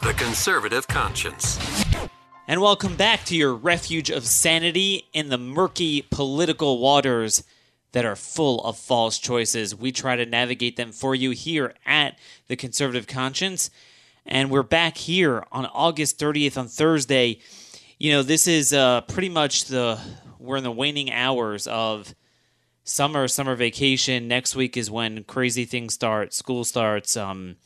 The Conservative Conscience. And welcome back to your refuge of sanity in the murky political waters that are full of false choices. We try to navigate them for you here at The Conservative Conscience. And we're back here on August 30th on Thursday. You know, this is uh, pretty much the, we're in the waning hours of summer, summer vacation. Next week is when crazy things start, school starts, um,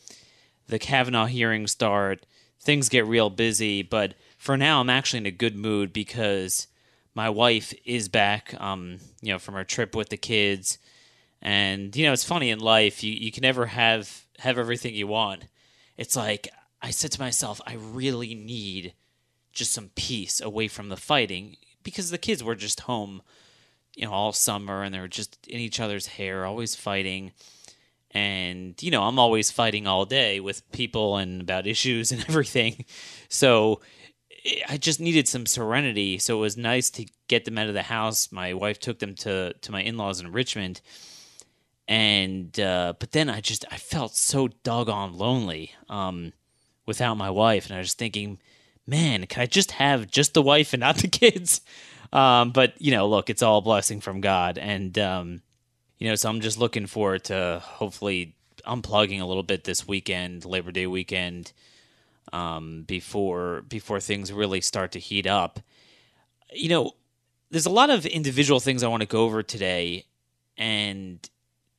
the Kavanaugh hearings start, things get real busy. But for now, I'm actually in a good mood because my wife is back, um, you know, from her trip with the kids. And, you know, it's funny in life, you, you can never have, have everything you want. It's like, I said to myself, I really need just some peace away from the fighting because the kids were just home, you know, all summer and they were just in each other's hair, always fighting. And, you know, I'm always fighting all day with people and about issues and everything. So I just needed some serenity, so it was nice to get them out of the house. My wife took them to to my in laws in Richmond, and uh, but then I just I felt so doggone lonely um, without my wife, and I was thinking, man, can I just have just the wife and not the kids? Um, but you know, look, it's all blessing from God, and um, you know, so I'm just looking forward to hopefully unplugging a little bit this weekend, Labor Day weekend um, before before things really start to heat up. You know, there's a lot of individual things I want to go over today, and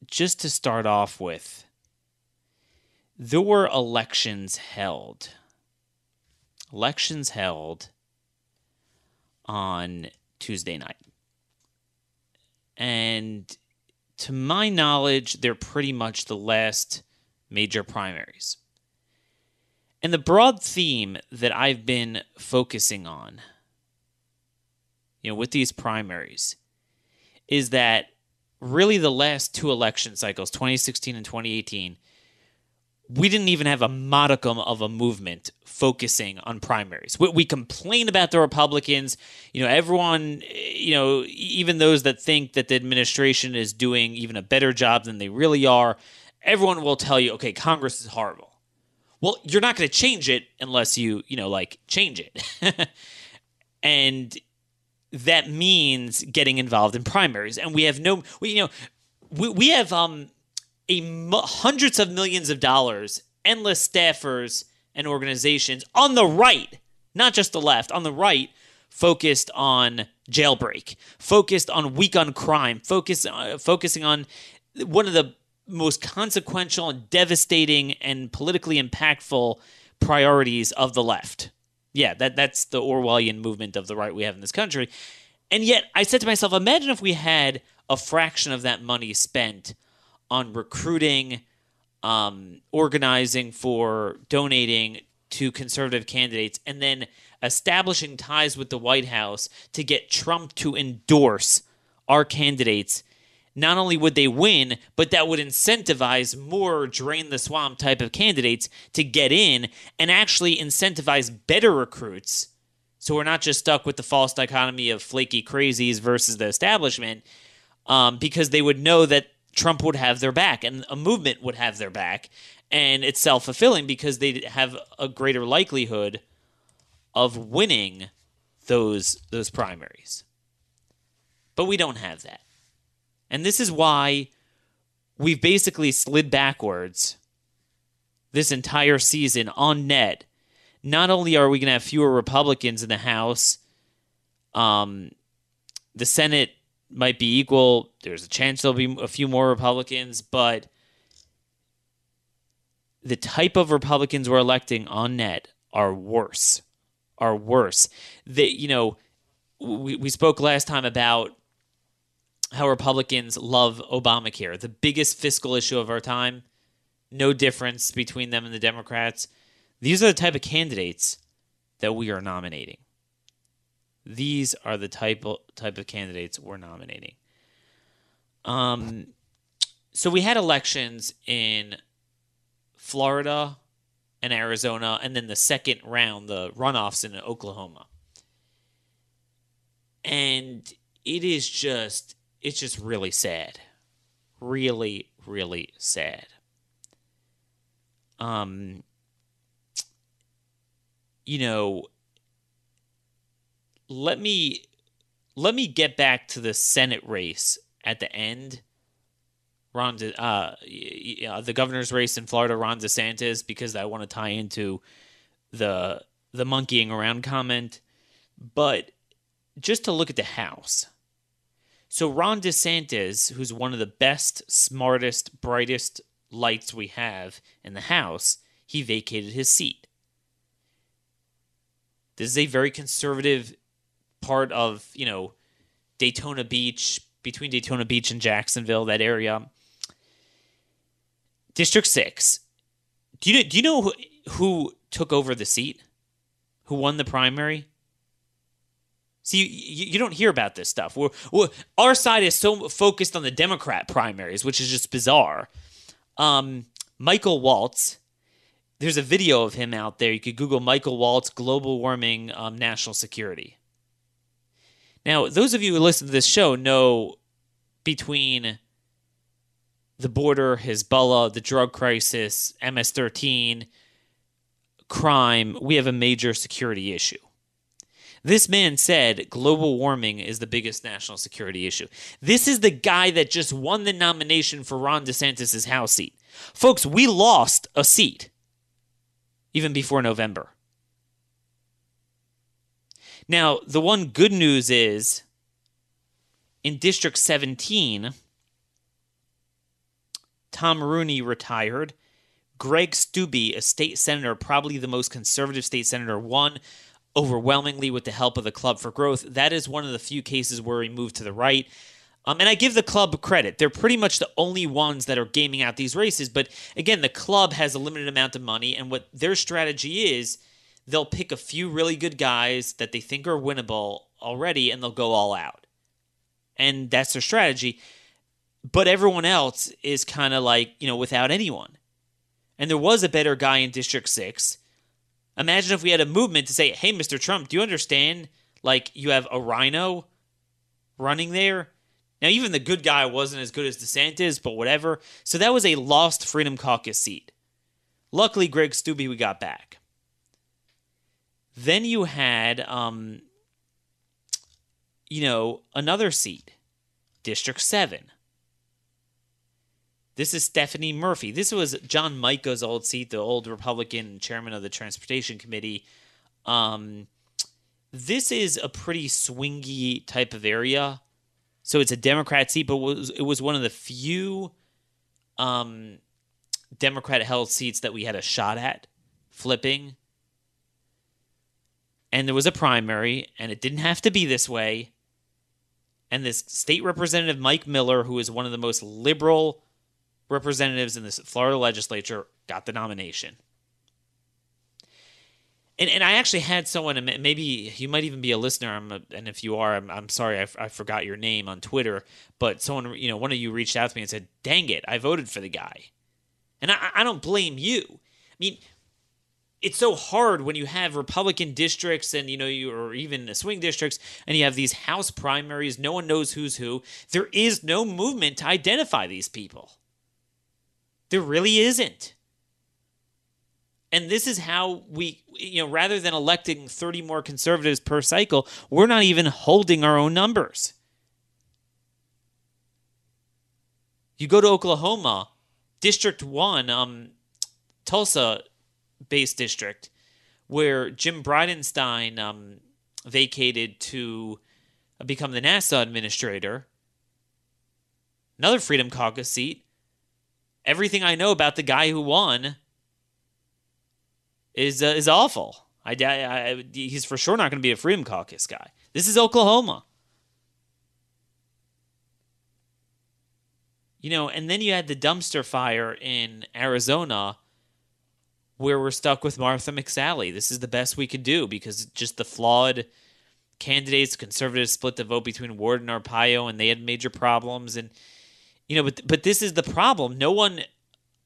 just to start off with, there were elections held. Elections held on Tuesday night. And to my knowledge, they're pretty much the last major primaries. And the broad theme that I've been focusing on, you know, with these primaries, is that really the last two election cycles, 2016 and 2018, we didn't even have a modicum of a movement focusing on primaries. We, we, complain about the Republicans. You know, everyone, you know, even those that think that the administration is doing even a better job than they really are, everyone will tell you, okay, Congress is horrible. Well, you're not going to change it unless you, you know, like change it. and that means getting involved in primaries. And we have no, we, you know, we, we have um, a hundreds of millions of dollars, endless staffers and organizations on the right, not just the left, on the right, focused on jailbreak, focused on weak on crime, focus, uh, focusing on one of the most consequential and devastating and politically impactful priorities of the left. Yeah, that that's the Orwellian movement of the right we have in this country. And yet I said to myself, imagine if we had a fraction of that money spent on recruiting, um, organizing for donating to conservative candidates, and then establishing ties with the White House to get Trump to endorse our candidates not only would they win, but that would incentivize more drain the swamp type of candidates to get in and actually incentivize better recruits. So we're not just stuck with the false dichotomy of flaky crazies versus the establishment, um, because they would know that Trump would have their back and a movement would have their back. And it's self fulfilling because they have a greater likelihood of winning those those primaries. But we don't have that. And this is why we've basically slid backwards this entire season on net. Not only are we going to have fewer Republicans in the House, um, the Senate might be equal. There's a chance there'll be a few more Republicans, but the type of Republicans we're electing on net are worse. Are worse. That you know, we, we spoke last time about how Republicans love Obamacare, the biggest fiscal issue of our time. No difference between them and the Democrats. These are the type of candidates that we are nominating. These are the type of, type of candidates we're nominating. Um, so we had elections in Florida and Arizona, and then the second round, the runoffs in Oklahoma. And it is just, it's just really sad. Really, really sad. Um, you know, let me let me get back to the Senate race at the end. Ron, De, uh, the governor's race in Florida, Ron DeSantis, because I want to tie into the the monkeying around comment. But just to look at the House. So Ron DeSantis, who's one of the best, smartest, brightest lights we have in the House, he vacated his seat. This is a very conservative part of, you know, Daytona Beach, between Daytona Beach and Jacksonville, that area. District 6. Do you do you know who, who took over the seat? Who won the primary? See, you, you don't hear about this stuff. We're, we're, our side is so focused on the Democrat primaries, which is just bizarre. Um, Michael Waltz, there's a video of him out there. You could Google Michael Waltz global warming um, national security. Now, those of you who listen to this show know between the border, Hezbollah, the drug crisis, MS 13, crime, we have a major security issue. This man said global warming is the biggest national security issue. This is the guy that just won the nomination for Ron DeSantis' House seat. Folks, we lost a seat even before November. Now, the one good news is in District 17, Tom Rooney retired. Greg Steube, a state senator, probably the most conservative state senator, won overwhelmingly with the help of the Club for Growth. That is one of the few cases where he moved to the right. Um, and I give the club credit. They're pretty much the only ones that are gaming out these races. But again, the club has a limited amount of money, and what their strategy is, they'll pick a few really good guys that they think are winnable already, and they'll go all out. And that's their strategy. But everyone else is kind of like, you know, without anyone. And there was a better guy in District 6 Imagine if we had a movement to say, hey, Mr. Trump, do you understand? Like, you have a RINO running there. Now, even the good guy wasn't as good as DeSantis, but whatever. So that was a lost Freedom Caucus seat. Luckily, Greg Steube we got back. Then you had, um, you know, another seat, District 7. This is Stephanie Murphy. This was John Mica's old seat, the old Republican chairman of the Transportation Committee. Um, this is a pretty swingy type of area. So it's a Democrat seat, but it was, it was one of the few um, Democrat held seats that we had a shot at flipping. And there was a primary, and it didn't have to be this way. And this state representative, Mike Miller, who is one of the most liberal representatives in the Florida legislature got the nomination. And, and I actually had someone, maybe you might even be a listener. A, and if you are, I'm, I'm sorry, I, I forgot your name on Twitter. But someone, you know, one of you reached out to me and said, "Dang it, I voted for the guy," and I, I don't blame you. I mean, it's so hard when you have Republican districts and you know you or even swing districts and you have these house primaries. No one knows who's who. There is no movement to identify these people. There really isn't. And this is how we, you know, rather than electing 30 more conservatives per cycle, we're not even holding our own numbers. You go to Oklahoma, District 1, um, Tulsa based district, where Jim Bridenstine um, vacated to become the NASA administrator. Another Freedom Caucus seat everything I know about the guy who won is uh, is awful. I, I, I, he's for sure not going to be a Freedom Caucus guy. This is Oklahoma. You know, and then you had the dumpster fire in Arizona where we're stuck with Martha McSally. This is the best we could do because just the flawed candidates, conservatives split the vote between Ward and Arpaio, and they had major problems. And you know, but but this is the problem. No one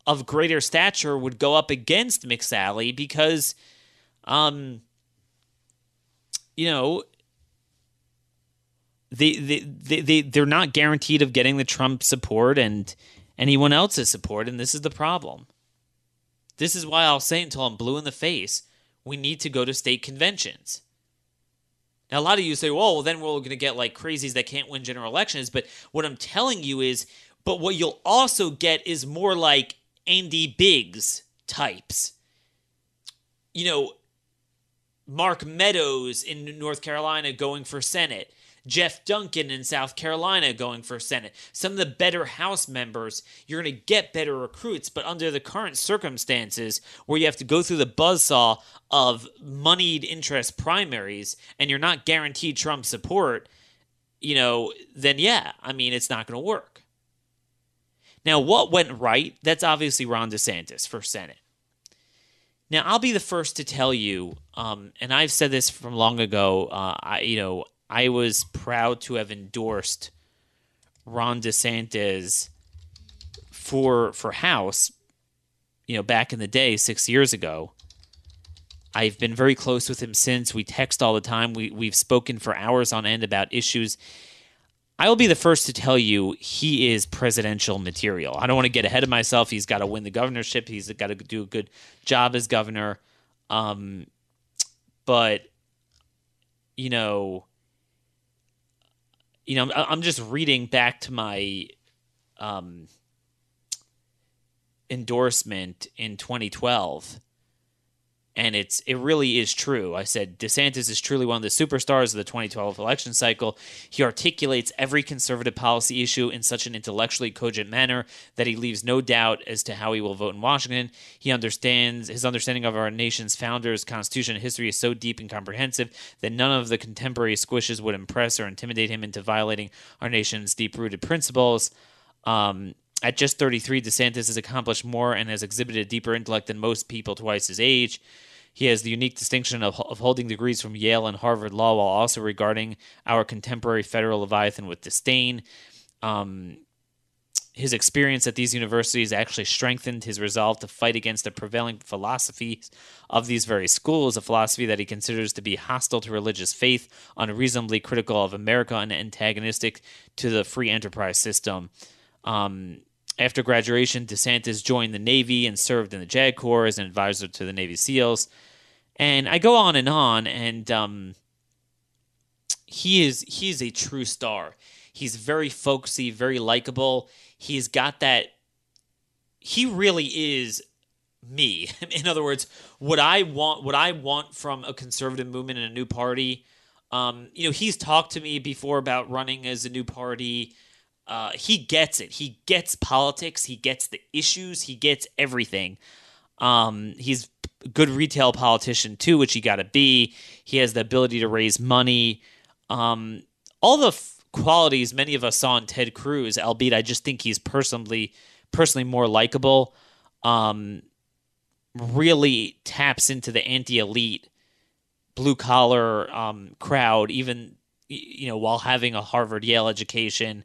of greater stature would go up against McSally because, um, you know, they, they, they, they, they're not guaranteed of getting the Trump support and anyone else's support, and this is the problem. This is why I'll say until I'm blue in the face, we need to go to state conventions. Now, a lot of you say, well, well then we're going to get like crazies that can't win general elections. But what I'm telling you is, but what you'll also get is more like Andy Biggs types. You know, Mark Meadows in North Carolina going for Senate. Jeff Duncan in South Carolina going for Senate. Some of the better House members, you're going to get better recruits, but under the current circumstances where you have to go through the buzzsaw of moneyed interest primaries and you're not guaranteed Trump support, you know, then yeah, I mean, it's not going to work. Now, what went right? That's obviously Ron DeSantis for Senate. Now, I'll be the first to tell you, um, and I've said this from long ago. Uh, I, you know, I was proud to have endorsed Ron DeSantis for for House, you know, back in the day, six years ago. I've been very close with him since. We text all the time. We we've spoken for hours on end about issues. I will be the first to tell you he is presidential material. I don't want to get ahead of myself. He's got to win the governorship. He's got to do a good job as governor. Um, but you know, you know, I'm just reading back to my um, endorsement in 2012 and it's it really is true. I said DeSantis is truly one of the superstars of the 2012 election cycle. He articulates every conservative policy issue in such an intellectually cogent manner that he leaves no doubt as to how he will vote in Washington. He understands his understanding of our nation's founders, constitution, and history is so deep and comprehensive that none of the contemporary squishes would impress or intimidate him into violating our nation's deep-rooted principles. Um, at just 33, DeSantis has accomplished more and has exhibited deeper intellect than most people twice his age. He has the unique distinction of, of holding degrees from Yale and Harvard Law while also regarding our contemporary federal Leviathan with disdain. Um, his experience at these universities actually strengthened his resolve to fight against the prevailing philosophies of these very schools, a philosophy that he considers to be hostile to religious faith, unreasonably critical of America, and antagonistic to the free enterprise system. Um, after graduation, DeSantis joined the Navy and served in the JAG Corps as an advisor to the Navy SEALs. And I go on and on, and um, he is he is a true star. He's very folksy, very likable. He's got that. He really is me. In other words, what I want, what I want from a conservative movement and a new party. Um, you know, he's talked to me before about running as a new party. Uh, he gets it. He gets politics. He gets the issues. He gets everything. Um, he's a good retail politician too, which he got to be. He has the ability to raise money. Um, all the f- qualities many of us saw in Ted Cruz, albeit I just think he's personally personally more likable. Um, really taps into the anti-elite blue collar um, crowd, even you know while having a Harvard Yale education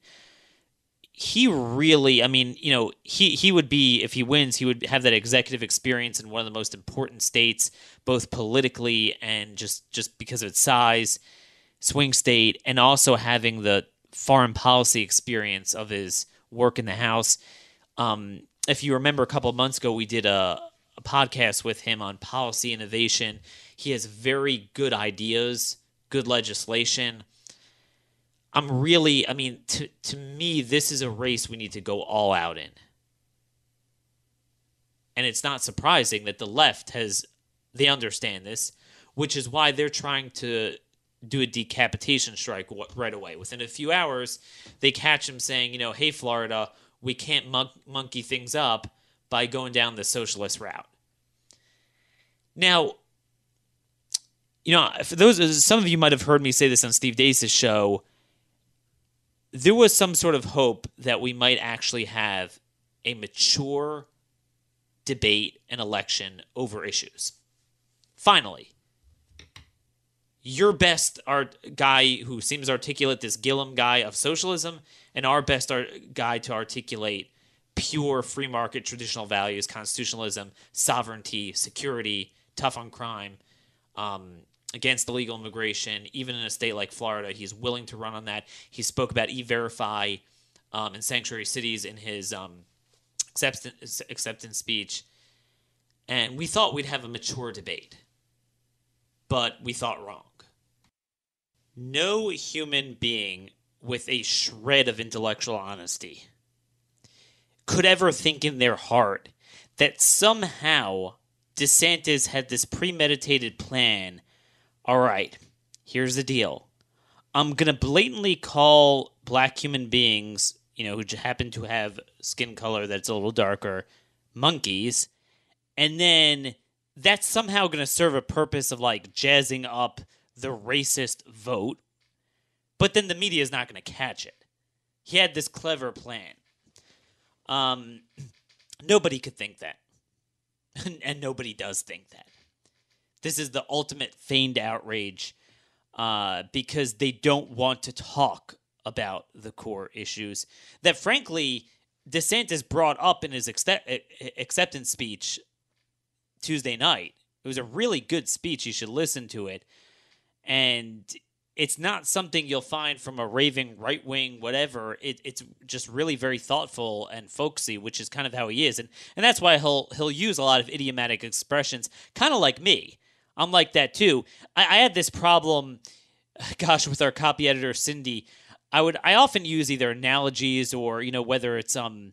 he really, I mean, you know, he he would be if he wins, he would have that executive experience in one of the most important states, both politically and just just because of its size, swing state, and also having the foreign policy experience of his work in the House. Um, if you remember, a couple of months ago, we did a, a podcast with him on policy innovation. He has very good ideas, good legislation. I'm really, I mean, to, to me, this is a race we need to go all out in. And it's not surprising that the left has, they understand this, which is why they're trying to do a decapitation strike right away. Within a few hours, they catch him saying, you know, hey, Florida, we can't mon- monkey things up by going down the socialist route. Now, you know, for those, some of you might have heard me say this on Steve Deace's show there was some sort of hope that we might actually have a mature debate and election over issues. Finally, your best art guy who seems articulate, this Gillum guy of socialism, and our best art guy to articulate pure free market traditional values, constitutionalism, sovereignty, security, tough on crime, um, against illegal immigration. Even in a state like Florida, he's willing to run on that. He spoke about e-verify um, in sanctuary cities in his um, acceptance, acceptance speech, and we thought we'd have a mature debate, but we thought wrong. No human being with a shred of intellectual honesty could ever think in their heart that somehow DeSantis had this premeditated plan. All right, here's the deal. I'm going to blatantly call black human beings, you know, who happen to have skin color that's a little darker, monkeys. And then that's somehow going to serve a purpose of like jazzing up the racist vote. But then the media is not going to catch it. He had this clever plan. Um, nobody could think that. and nobody does think that. This is the ultimate feigned outrage uh, because they don't want to talk about the core issues that, frankly, DeSantis brought up in his acceptance speech Tuesday night. It was a really good speech. You should listen to it. And it's not something you'll find from a raving right wing whatever. It, it's just really very thoughtful and folksy, which is kind of how he is, and and that's why he'll he'll use a lot of idiomatic expressions, kind of like me. I'm like that too. I, I had this problem, gosh, with our copy editor Cindy. I would I often use either analogies or you know whether it's um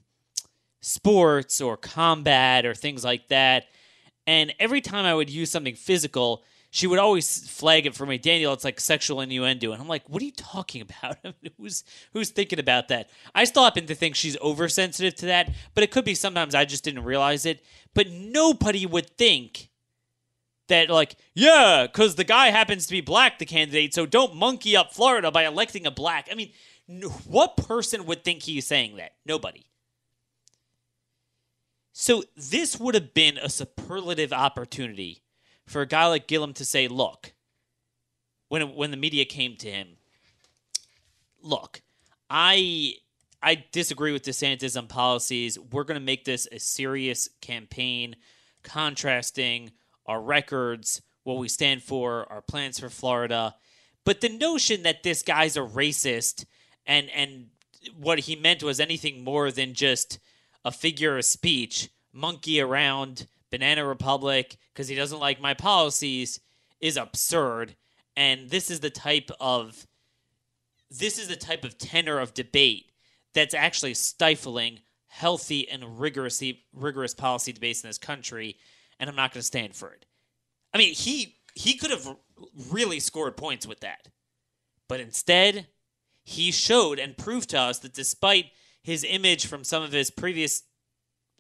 sports or combat or things like that, and every time I would use something physical she would always flag it for me, Daniel. It's like sexual innuendo, and I'm like, what are you talking about? who's who's thinking about that? I still happen to think she's oversensitive to that, but it could be sometimes I just didn't realize it. But nobody would think that, like, yeah, because the guy happens to be black, the candidate, so don't monkey up Florida by electing a black. I mean, what person would think he's saying that? Nobody. So this would have been a superlative opportunity for a guy like Gillum to say, look, when when the media came to him, look, I I disagree with DeSantis on policies. We're going to make this a serious campaign, contrasting our records, what we stand for, our plans for Florida. But the notion that this guy's a racist and and what he meant was anything more than just a figure of speech, monkey around Banana Republic because he doesn't like my policies is absurd. And this is the type of this is the type of tenor of debate that's actually stifling healthy and rigorous rigorous policy debates in this country, and I'm not going to stand for it. I mean, he he could have really scored points with that, but instead, he showed and proved to us that despite his image from some of his previous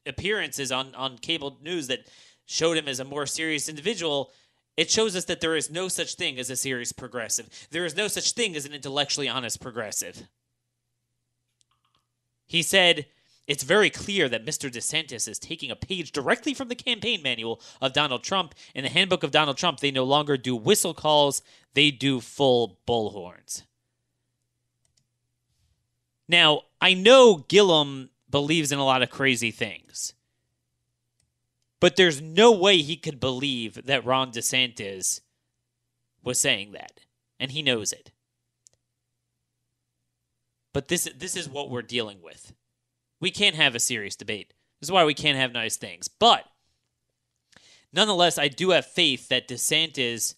appearances on on cable news that showed him as a more serious individual, it shows us that there is no such thing as a serious progressive. There is no such thing as an intellectually honest progressive. He said, it's very clear that Mr. DeSantis is taking a page directly from the campaign manual of Donald Trump. In the handbook of Donald Trump, they no longer do whistle calls, they do full bullhorns. Now, I know Gillum believes in a lot of crazy things. But there's no way he could believe that Ron DeSantis was saying that, and he knows it. But this this is what we're dealing with. We can't have a serious debate. This is why we can't have nice things. But nonetheless, I do have faith that DeSantis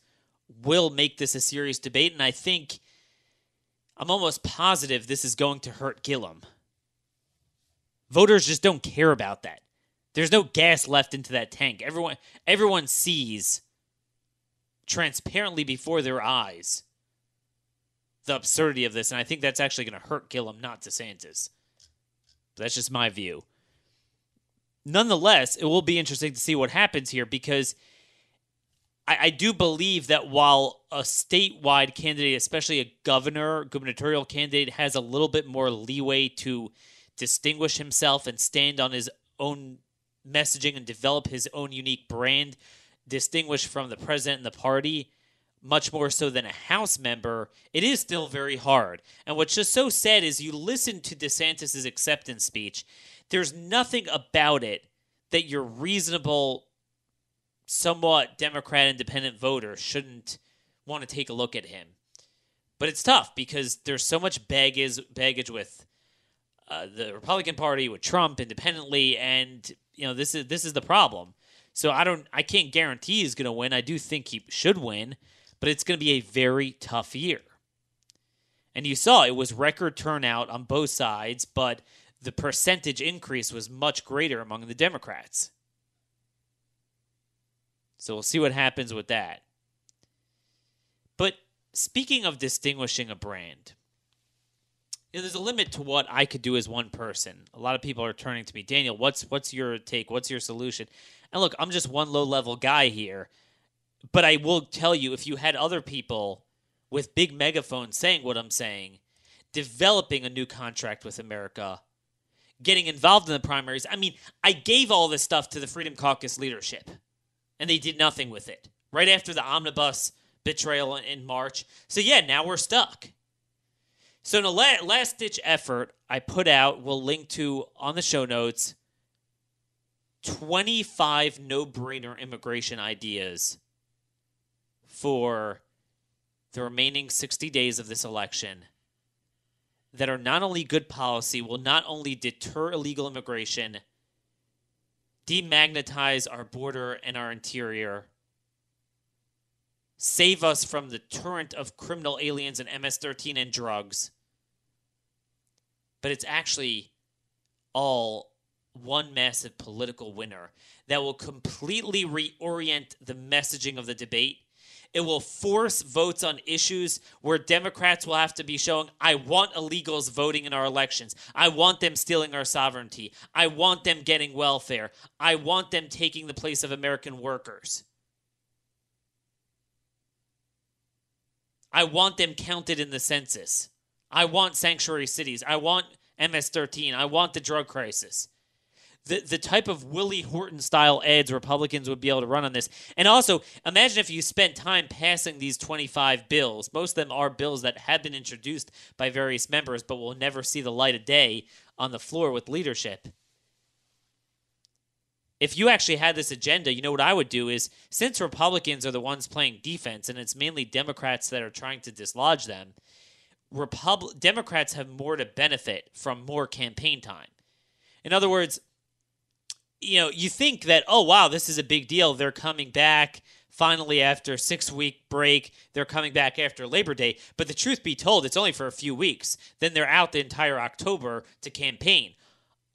will make this a serious debate, and I think I'm almost positive this is going to hurt Gillum. Voters just don't care about that. There's no gas left into that tank. Everyone everyone sees transparently before their eyes the absurdity of this, and I think that's actually going to hurt Gillum, not DeSantis. That's just my view. Nonetheless, it will be interesting to see what happens here because I, I do believe that while a statewide candidate, especially a governor, gubernatorial candidate, has a little bit more leeway to distinguish himself and stand on his own messaging and develop his own unique brand, distinguished from the president and the party, much more so than a House member, it is still very hard. And what's just so sad is you listen to DeSantis' acceptance speech, there's nothing about it that your reasonable, somewhat Democrat independent voter shouldn't want to take a look at him. But it's tough because there's so much baggage, baggage with uh, the Republican Party, with Trump independently, and you know this is this is the problem. So I don't, I can't guarantee he's going to win. I do think he should win, but it's going to be a very tough year. And you saw it was record turnout on both sides, but the percentage increase was much greater among the Democrats. So we'll see what happens with that. But speaking of distinguishing a brand, you know, there's a limit to what I could do as one person. A lot of people are turning to me, Daniel. What's what's your take? What's your solution? And look, I'm just one low level guy here, but I will tell you, if you had other people with big megaphones saying what I'm saying, developing a new contract with America, getting involved in the primaries. I mean, I gave all this stuff to the Freedom Caucus leadership, and they did nothing with it. Right after the omnibus betrayal in March. So, yeah, now we're stuck. So, in a last ditch effort, I put out, we'll link to on the show notes, 25 no brainer immigration ideas for the remaining 60 days of this election that are not only good policy, will not only deter illegal immigration, demagnetize our border and our interior, save us from the torrent of criminal aliens and MS 13 and drugs. But it's actually all one massive political winner that will completely reorient the messaging of the debate it will force votes on issues where Democrats will have to be showing, I want illegals voting in our elections. I want them stealing our sovereignty. I want them getting welfare. I want them taking the place of American workers. I want them counted in the census. I want sanctuary cities. I want MS 13. I want the drug crisis the the type of Willie Horton style ads Republicans would be able to run on this. And also, imagine if you spent time passing these 25 bills. Most of them are bills that have been introduced by various members but will never see the light of day on the floor with leadership. If you actually had this agenda, you know what I would do is since Republicans are the ones playing defense and it's mainly Democrats that are trying to dislodge them, Repub- Democrats have more to benefit from more campaign time. In other words, you know, you think that, oh, wow, this is a big deal. They're coming back finally after six week break. They're coming back after Labor Day. But the truth be told, it's only for a few weeks. Then they're out the entire October to campaign.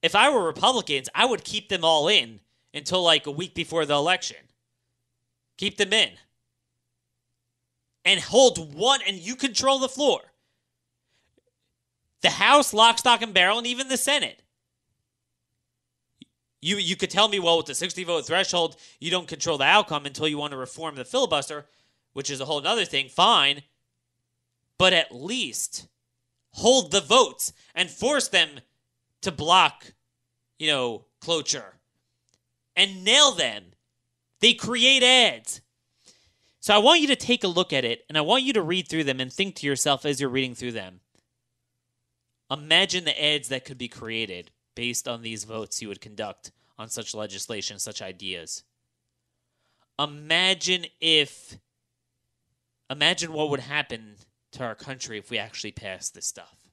If I were Republicans, I would keep them all in until like a week before the election. Keep them in. And hold one, and you control the floor. The House, lock, stock, and barrel, and even the Senate. You you could tell me, well, with the 60 vote threshold, you don't control the outcome until you want to reform the filibuster, which is a whole other thing. Fine. But at least hold the votes and force them to block, you know, cloture. And nail them. They create ads. So I want you to take a look at it and I want you to read through them and think to yourself as you're reading through them. Imagine the ads that could be created based on these votes you would conduct on such legislation, such ideas. Imagine if, imagine what would happen to our country if we actually passed this stuff.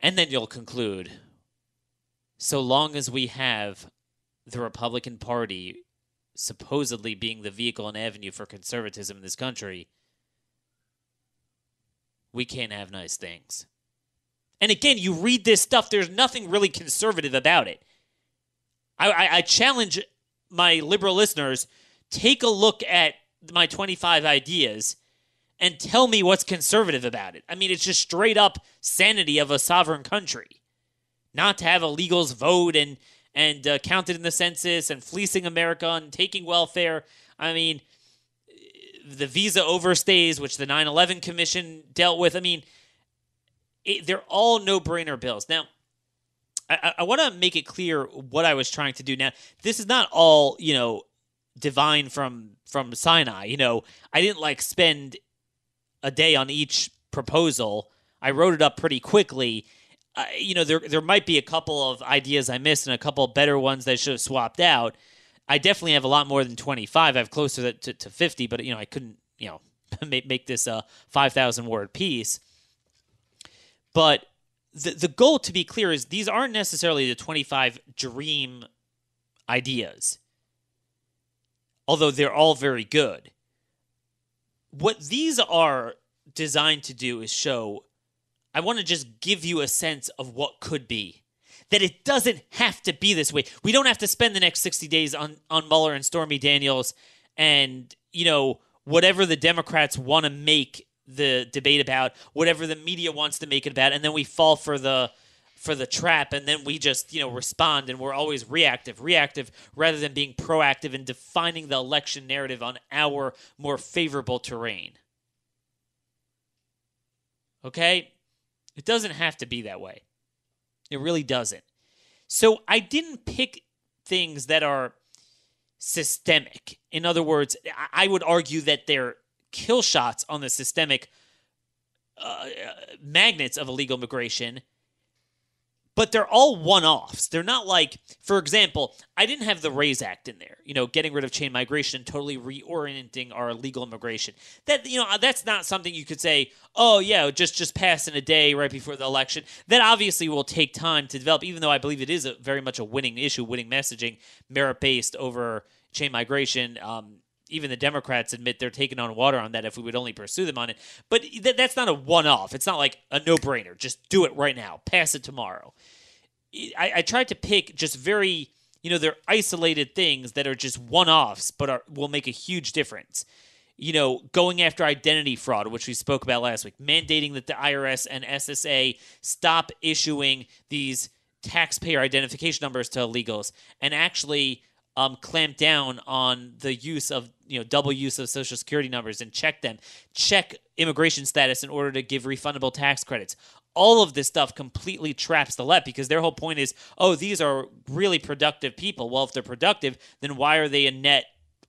And then you'll conclude so long as we have the Republican Party supposedly being the vehicle and avenue for conservatism in this country, we can't have nice things. And again, you read this stuff, there's nothing really conservative about it. I, I, I challenge my liberal listeners take a look at my 25 ideas and tell me what's conservative about it. I mean, it's just straight up sanity of a sovereign country. Not to have illegals vote and and uh, counted in the census and fleecing America and taking welfare. I mean, the visa overstays, which the 9 11 Commission dealt with. I mean, it, they're all no brainer bills. Now, I, I want to make it clear what I was trying to do. Now, this is not all you know divine from from Sinai. You know, I didn't like spend a day on each proposal. I wrote it up pretty quickly. Uh, you know, there there might be a couple of ideas I missed and a couple better ones that I should have swapped out. I definitely have a lot more than 25. I have closer to, to 50, but you know, I couldn't, you know, make, make this a 5,000 word piece. But the the goal to be clear is these aren't necessarily the 25 dream ideas. Although they're all very good. What these are designed to do is show I want to just give you a sense of what could be. That it doesn't have to be this way. We don't have to spend the next 60 days on, on Mueller and Stormy Daniels and, you know, whatever the Democrats want to make the debate about, whatever the media wants to make it about, and then we fall for the for the trap and then we just you know respond and we're always reactive reactive rather than being proactive in defining the election narrative on our more favorable terrain. Okay? It doesn't have to be that way. It really doesn't. So i didn't pick things that are systemic. In other words i would argue that they're kill shots on the systemic uh, magnets of illegal immigration but they're all one-offs. They're not like, for example, I didn't have the Raise Act in there. You know, getting rid of chain migration totally reorienting our legal immigration. That you know, that's not something you could say, oh yeah, just just pass in a day right before the election. That obviously will take time to develop. Even though I believe it is a very much a winning issue, winning messaging, merit-based over chain migration. Um, even the Democrats admit they're taking on water on that if we would only pursue them on it. But th- that's not a one off. It's not like a no brainer. Just do it right now, pass it tomorrow. I, I tried to pick just very, you know, they're isolated things that are just one offs, but are, will make a huge difference. You know, going after identity fraud, which we spoke about last week, mandating that the IRS and SSA stop issuing these taxpayer identification numbers to illegals and actually um, clamp down on the use of you know double use of social security numbers and check them check immigration status in order to give refundable tax credits. All of this stuff completely traps the left because their whole point is oh these are really productive people. Well if they're productive then why are they a net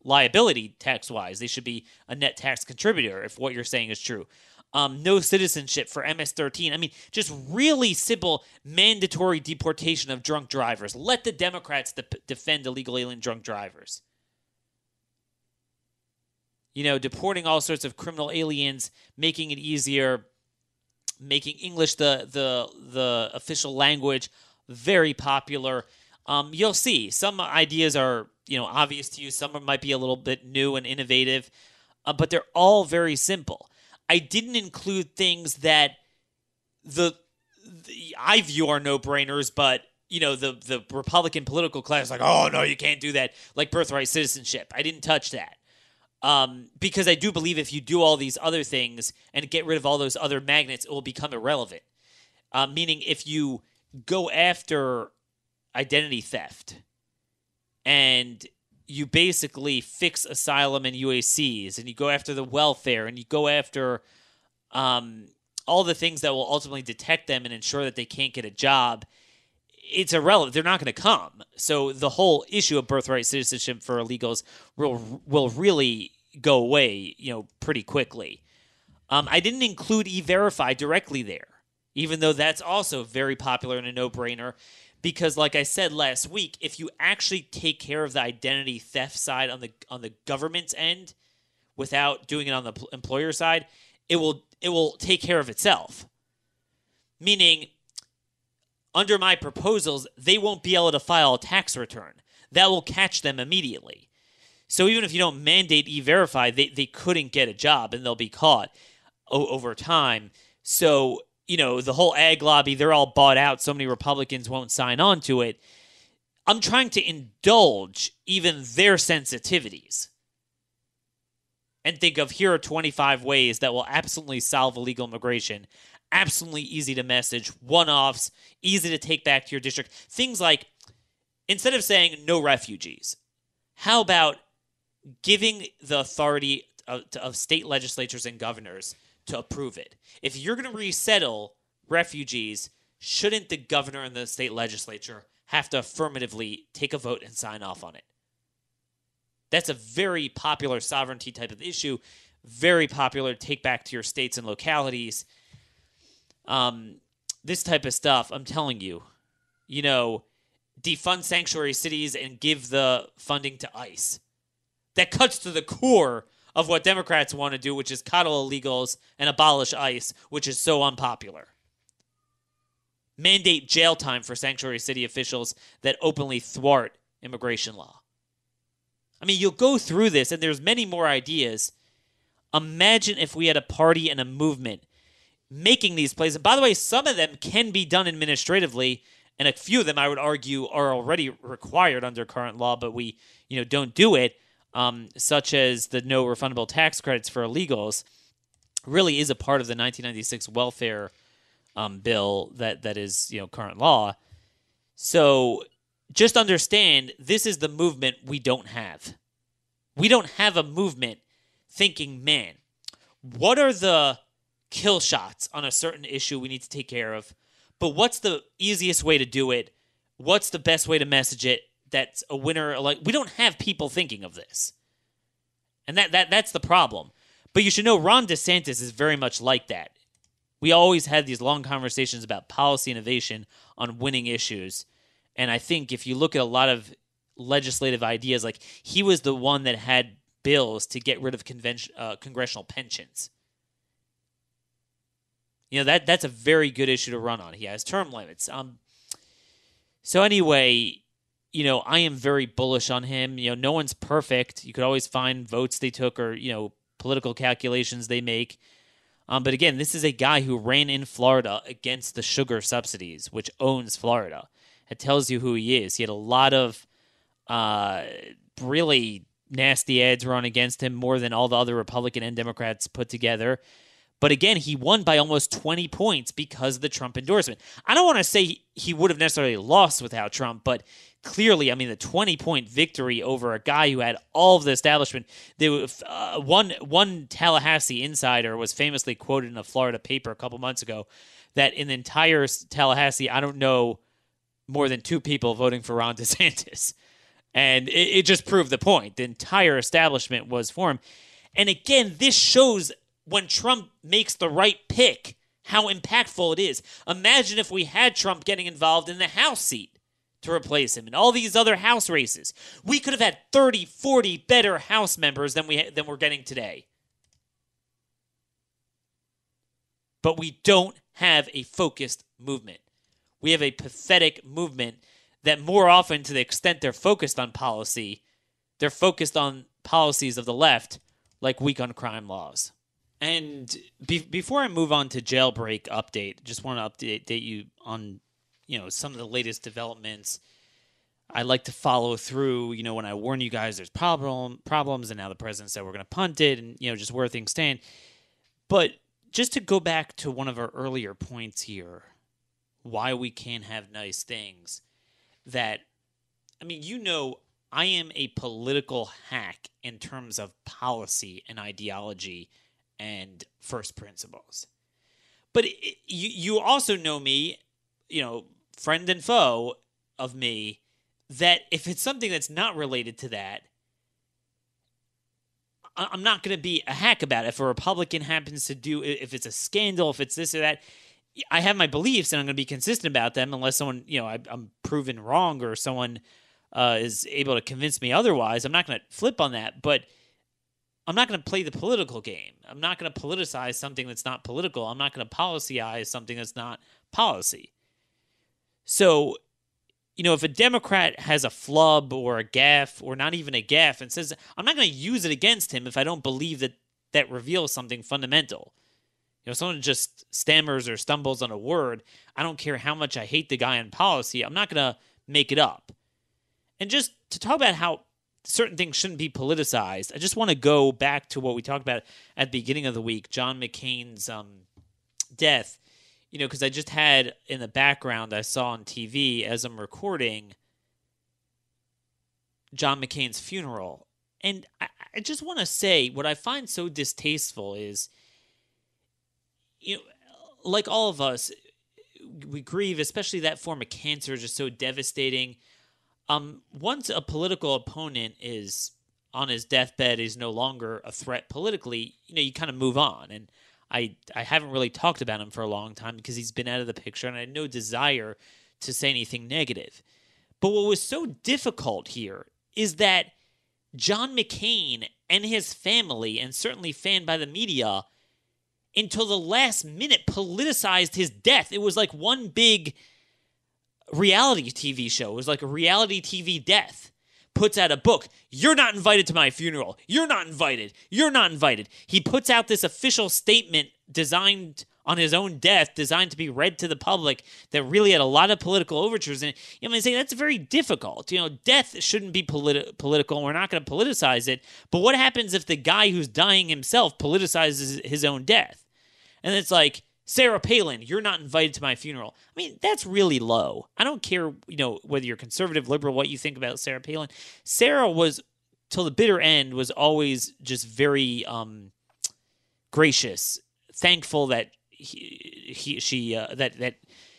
liability tax wise they should be a net tax contributor if what you're saying is true um, no citizenship for MS-13. I mean, just really simple mandatory deportation of drunk drivers. Let the Democrats de- defend illegal alien drunk drivers. You know, deporting all sorts of criminal aliens, making it easier, making English the the the official language, very popular. Um, you'll see some ideas are you know obvious to you. Some might be a little bit new and innovative, uh, but they're all very simple. I didn't include things that the, the I view are no brainers, but you know the the Republican political class like, oh no, you can't do that, like birthright citizenship. I didn't touch that. Um, because I do believe if you do all these other things and get rid of all those other magnets, it will become irrelevant. Uh, meaning, if you go after identity theft and you basically fix asylum and UACs, and you go after the welfare, and you go after um, all the things that will ultimately detect them and ensure that they can't get a job. It's irrelevant. They're not going to come. So the whole issue of birthright citizenship for illegals will will really go away, you know, pretty quickly. Um, I didn't include e-verify directly there, even though that's also very popular and a no-brainer because like I said last week, if you actually take care of the identity theft side on the on the government's end without doing it on the employer side, it will it will take care of itself. Meaning under my proposals, they won't be able to file a tax return. That will catch them immediately. So even if you don't mandate e-verify, they, they couldn't get a job and they'll be caught o- over time. So you know, the whole ag lobby, they're all bought out. So many Republicans won't sign on to it. I'm trying to indulge even their sensitivities and think of here are 25 ways that will absolutely solve illegal immigration. Absolutely easy to message, one offs, easy to take back to your district. Things like instead of saying no refugees, how about giving the authority of, of state legislatures and governors to approve it. If you're going to resettle refugees, shouldn't the governor and the state legislature have to affirmatively take a vote and sign off on it? That's a very popular sovereignty type of issue, very popular take back to your states and localities. Um, this type of stuff, I'm telling you, you know, defund sanctuary cities and give the funding to ICE. That cuts to the core of what Democrats want to do, which is coddle illegals and abolish ICE, which is so unpopular. Mandate jail time for sanctuary city officials that openly thwart immigration law. I mean, you'll go through this, and there's many more ideas. Imagine if we had a party and a movement making these plays. And by the way, some of them can be done administratively, and a few of them, I would argue, are already required under current law, but we, you know, don't do it. Um, such as the no refundable tax credits for illegals, really is a part of the 1996 welfare um, bill that that is you know current law. So just understand this is the movement we don't have. We don't have a movement thinking, man, what are the kill shots on a certain issue we need to take care of? But what's the easiest way to do it? What's the best way to message it? That's a winner. Like we don't have people thinking of this, and that that that's the problem. But you should know Ron DeSantis is very much like that. We always had these long conversations about policy innovation on winning issues and I think if you look at a lot of legislative ideas, like he was the one that had bills to get rid of convention, uh, congressional pensions. You know that that's a very good issue to run on. He has term limits. Um. So anyway, you know I am very bullish on him. You know, no one's perfect. You could always find votes they took or you know political calculations they make. Um, but again, this is a guy who ran in Florida against the sugar subsidies, which owns Florida. It tells you who he is. He had a lot of uh, really nasty ads run against him, more than all the other Republican and Democrats put together. But again, he won by almost 20 points because of the Trump endorsement. I don't want to say he would have necessarily lost without Trump, but clearly, I mean, the 20 point victory over a guy who had all of the establishment. There, uh, one one Tallahassee insider was famously quoted in a Florida paper a couple months ago that in the entire Tallahassee, I don't know more than two people voting for Ron DeSantis. And it, it just proved the point. The entire establishment was for him. And again, this shows when Trump makes the right pick how impactful it is. Imagine if we had Trump getting involved in the House seat to replace him and all these other House races. We could have had 30, 40 better House members than we than we're getting today. But we don't have a focused movement we have a pathetic movement that more often, to the extent they're focused on policy, they're focused on policies of the left, like weak on crime laws. And be- before I move on to jailbreak update, just want to update you on, you know, some of the latest developments. I like to follow through. You know, when I warn you guys there's problem problems, and now the president said we're going to punt it, and you know, just where things stand. But just to go back to one of our earlier points here, why we can't have nice things that I mean, you know, I am a political hack in terms of policy and ideology and first principles. But it, you you also know me, you know, friend and foe of me that if it's something that's not related to that, I'm not going to be a hack about it. If a Republican happens to do, if it's a scandal, if it's this or that, I have my beliefs and I'm going to be consistent about them unless someone, you know, I, am proven wrong or someone uh, is able to convince me otherwise. I'm not going to flip on that, but I'm not going to play the political game. I'm not going to politicize something that's not political. I'm not going to policyize something that's not policy. So, you know, if a Democrat has a flub or a gaffe or not even a gaffe and says, I'm not going to use it against him if I don't believe that that reveals something fundamental. You know, someone just stammers or stumbles on a word. I don't care how much I hate the guy in policy. I'm not going to make it up. And just to talk about how certain things shouldn't be politicized, I just want to go back to what we talked about at the beginning of the week John McCain's um, death. You know, because I just had in the background, I saw on TV as I'm recording John McCain's funeral. And I, I just want to say what I find so distasteful is you know, like all of us, we grieve, especially that form of cancer, is just so devastating. Um, once a political opponent is on his deathbed, is no longer a threat politically. You know, you kind of move on, and I I haven't really talked about him for a long time because he's been out of the picture, and I had no desire to say anything negative. But what was so difficult here is that John McCain and his family, and certainly fanned by the media, until the last minute politicized his death. It was like one big reality TV show. It was like a reality TV death. Puts out a book. You're not invited to my funeral. You're not invited. You're not invited. He puts out this official statement designed on his own death, designed to be read to the public, that really had a lot of political overtures in it. You know, I say that's very difficult. You know, death shouldn't be politi- political. We're not going to politicize it. But what happens if the guy who's dying himself politicizes his own death? And it's like, Sarah Palin, you're not invited to my funeral. I mean, that's really low. I don't care, you know, whether you're conservative, liberal, what you think about Sarah Palin. Sarah was, till the bitter end, was always just very um, gracious, thankful that he, he she uh, that that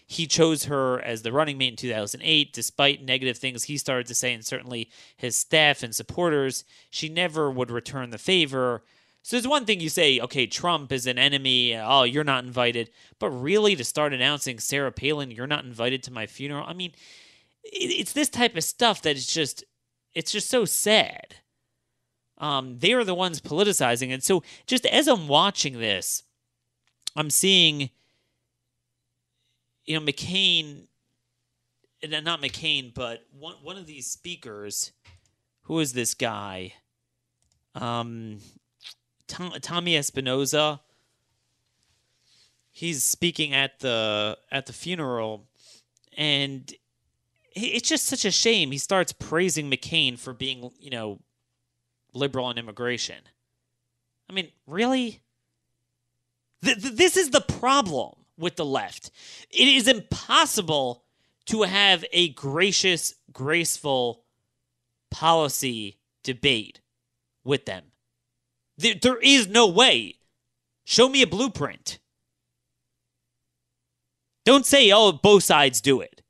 he chose her as the running mate in 2008 despite negative things he started to say and certainly his staff and supporters she never would return the favor so there's one thing you say okay trump is an enemy oh you're not invited but really to start announcing sarah palin you're not invited to my funeral i mean it's this type of stuff that is just it's just so sad um, they are the ones politicizing it so just as i'm watching this I'm seeing, you know, McCain, not McCain, but one one of these speakers. Who is this guy? Um, Tom, Tommy Espinoza. He's speaking at the at the funeral, and it's just such a shame. He starts praising McCain for being, you know, liberal on immigration. I mean, really? Th- th- this is the problem with the left. It is impossible to have a gracious, graceful policy debate with them. There, there is no way. Show me a blueprint. Don't say, oh, both sides do it.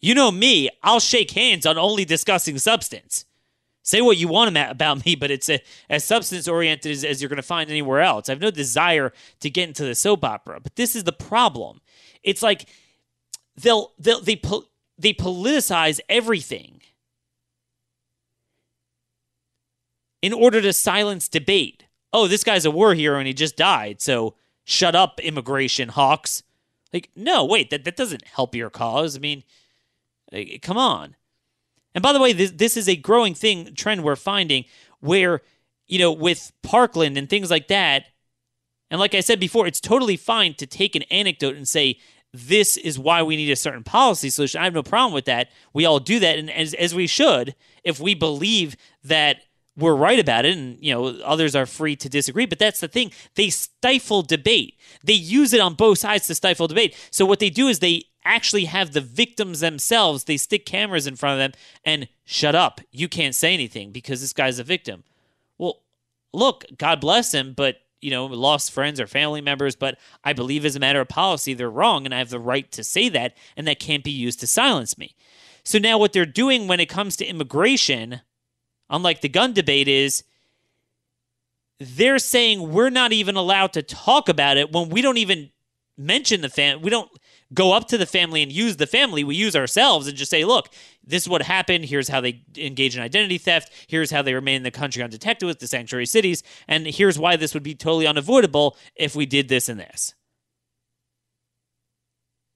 You know me, I'll shake hands on only discussing substance. Say what you want about me, but it's a, as substance oriented as, as you're going to find anywhere else. I have no desire to get into the soap opera, but this is the problem. It's like they'll, they'll they they politicize everything in order to silence debate. Oh, this guy's a war hero and he just died, so shut up, immigration hawks. Like, no, wait, that, that doesn't help your cause. I mean, come on. And by the way, this, this is a growing thing trend we're finding where, you know, with Parkland and things like that, and like I said before, it's totally fine to take an anecdote and say, this is why we need a certain policy solution. I have no problem with that. We all do that, and as, as we should, if we believe that we're right about it, and you know others are free to disagree. But that's the thing; they stifle debate. They use it on both sides to stifle debate. So what they do is they actually have the victims themselves. They stick cameras in front of them and shut up. You can't say anything because this guy's a victim. Well, look, God bless him, but you know, lost friends or family members, but I believe as a matter of policy they're wrong and I have the right to say that and that can't be used to silence me. So now what they're doing when it comes to immigration, unlike the gun debate is they're saying we're not even allowed to talk about it when we don't even mention the fam we don't go up to the family and use the family. We use ourselves and just say, look, this is what happened. Here's how they engage in identity theft. Here's how they remain in the country undetected with the sanctuary cities. And here's why this would be totally unavoidable if we did this and this.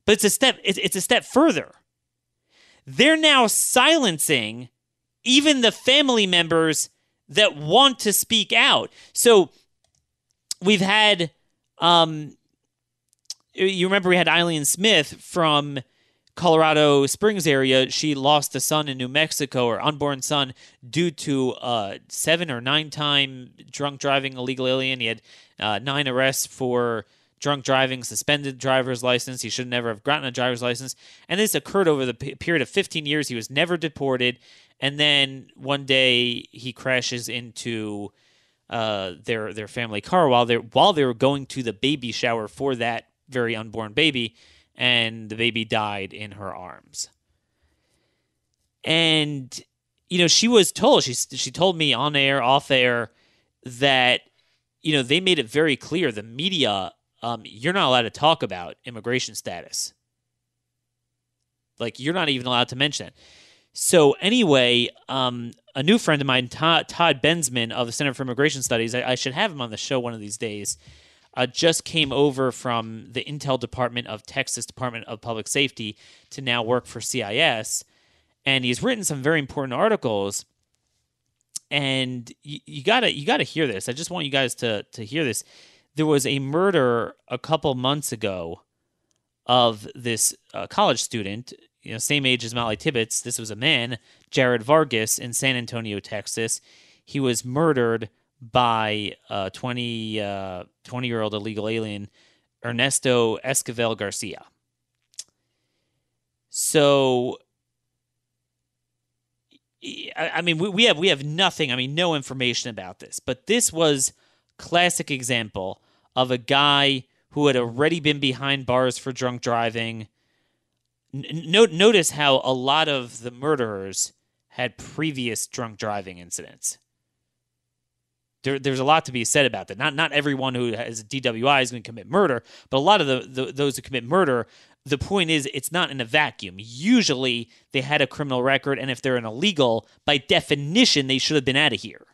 But it's a step, it's a step further. They're now silencing even the family members that want to speak out. So we've had um, you remember we had Eileen Smith from Colorado Springs area. She lost a son in New Mexico, or unborn son, due to uh, seven or nine time drunk driving illegal alien. He had uh, nine arrests for drunk driving, suspended driver's license. He should never have gotten a driver's license. And this occurred over the period of 15 years. He was never deported. And then one day he crashes into uh, their their family car while they while they were going to the baby shower for that very unborn baby, and the baby died in her arms. And you know, she was told she she told me on air, off air, that you know they made it very clear the media, um, you're not allowed to talk about immigration status. Like you're not even allowed to mention it. So anyway, um, a new friend of mine, Todd, Todd Bensman of the Center for Immigration Studies, I, I, should have him on the show one of these days. Uh, just came over from the Intel Department of Texas Department of Public Safety to now work for CIS, and he's written some very important articles. And you, you gotta you gotta hear this. I just want you guys to to hear this. There was a murder a couple months ago of this uh, college student you know, same age as Molly Tibbetts. This was a man, Jared Vargas, in San Antonio, Texas. He was murdered by a 20, uh, 20 year old illegal alien, Ernesto Esquivel Garcia. So, I mean, we have we have nothing. I mean, no information about this. But this was classic example of a guy who had already been behind bars for drunk driving Note, notice how a lot of the murderers had previous drunk driving incidents. There, there's a lot to be said about that. Not not everyone who has a DWI is going to commit murder, but a lot of the, the those who commit murder, the point is it's not in a vacuum. Usually they had a criminal record, and if they're an illegal, by definition they should have been out of here.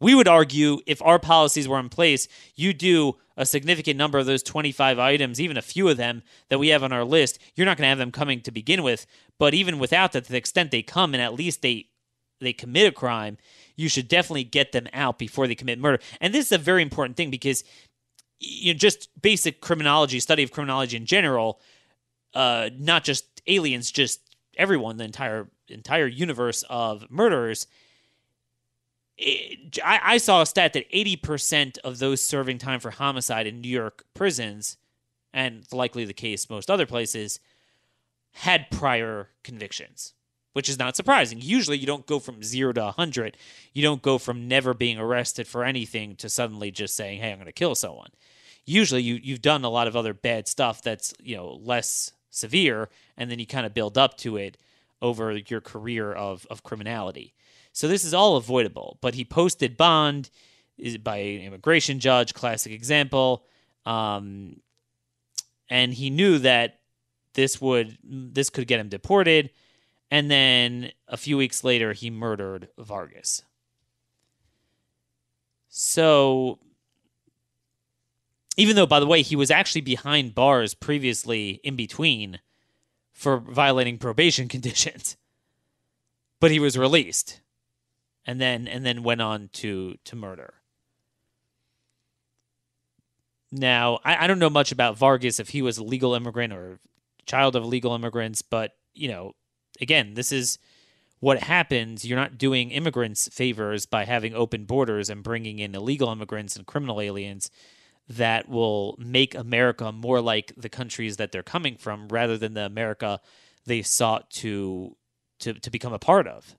We would argue if our policies were in place, you do a significant number of those 25 items, even a few of them that we have on our list, you're not going to have them coming to begin with. But even without that, to the extent they come and at least they they commit a crime, you should definitely get them out before they commit murder. And this is a very important thing because you know just basic criminology, study of criminology in general, uh, not just aliens, just everyone, the entire entire universe of murderers it, I, I saw a stat that 80% of those serving time for homicide in New York prisons, and likely the case most other places, had prior convictions, which is not surprising. Usually you don't go from zero to 100. You don't go from never being arrested for anything to suddenly just saying, hey, I'm going to kill someone. Usually you, you've done a lot of other bad stuff that's, you know, less severe, and then you kind of build up to it over your career of, of criminality. So this is all avoidable. But he posted bond by an immigration judge, classic example. Um, and he knew that this would this could get him deported. And then a few weeks later, he murdered Vargas. So, even though, by the way, he was actually behind bars previously in between for violating probation conditions, but he was released and then and then went on to to murder. Now, I, I don't know much about Vargas if he was a legal immigrant or child of legal immigrants, but you know, again, this is what happens. You're not doing immigrants favors by having open borders and bringing in illegal immigrants and criminal aliens that will make America more like the countries that they're coming from rather than the America they sought to to to become a part of.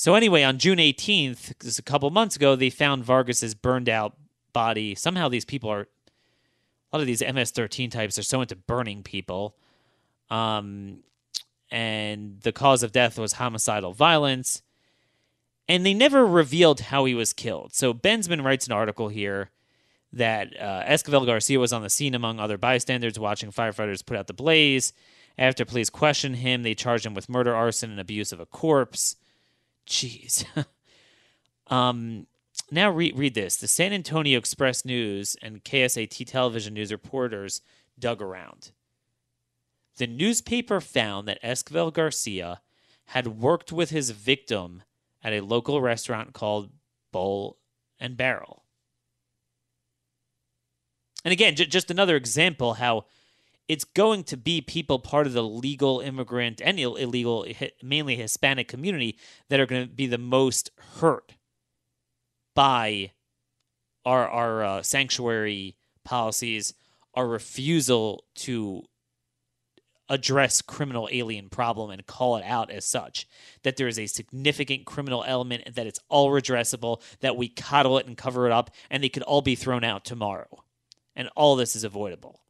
So anyway, on June 18th, just a couple months ago, they found Vargas's burned out body. Somehow these people are a lot of these MS-13 types are so into burning people. Um, and the cause of death was homicidal violence. And they never revealed how he was killed. So Bensman writes an article here that uh, Garcia was on the scene among other bystanders watching firefighters put out the blaze. After police questioned him, they charged him with murder, arson, and abuse of a corpse. Jeez. um, now read, read this. The San Antonio Express News and KSAT television news reporters dug around. The newspaper found that Esquivel Garcia had worked with his victim at a local restaurant called Bowl and Barrel. And again, j- just another example how it's going to be people part of the legal immigrant and illegal, mainly Hispanic community that are going to be the most hurt by our our uh, sanctuary policies, our refusal to address criminal alien problem and call it out as such. That there is a significant criminal element that it's all redressable that we coddle it and cover it up and they could all be thrown out tomorrow. And all this is avoidable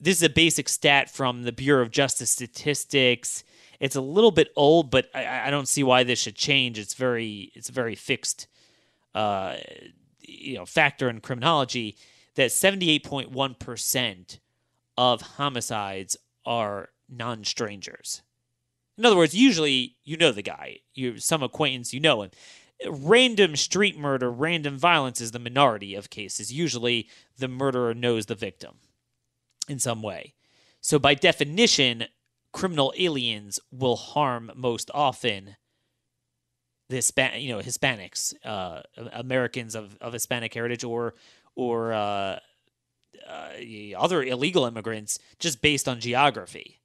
this is a basic stat from the bureau of justice statistics it's a little bit old but i, I don't see why this should change it's very it's a very fixed uh, you know factor in criminology that 78.1% of homicides are non-strangers. In other words, usually you know the guy, you some acquaintance, you know him. Random street murder, random violence is the minority of cases. Usually the murderer knows the victim in some way. So by definition, criminal aliens will harm most often the Hispan- you know Hispanics, uh, Americans of, of Hispanic heritage, or or uh, uh, other illegal immigrants just based on geography.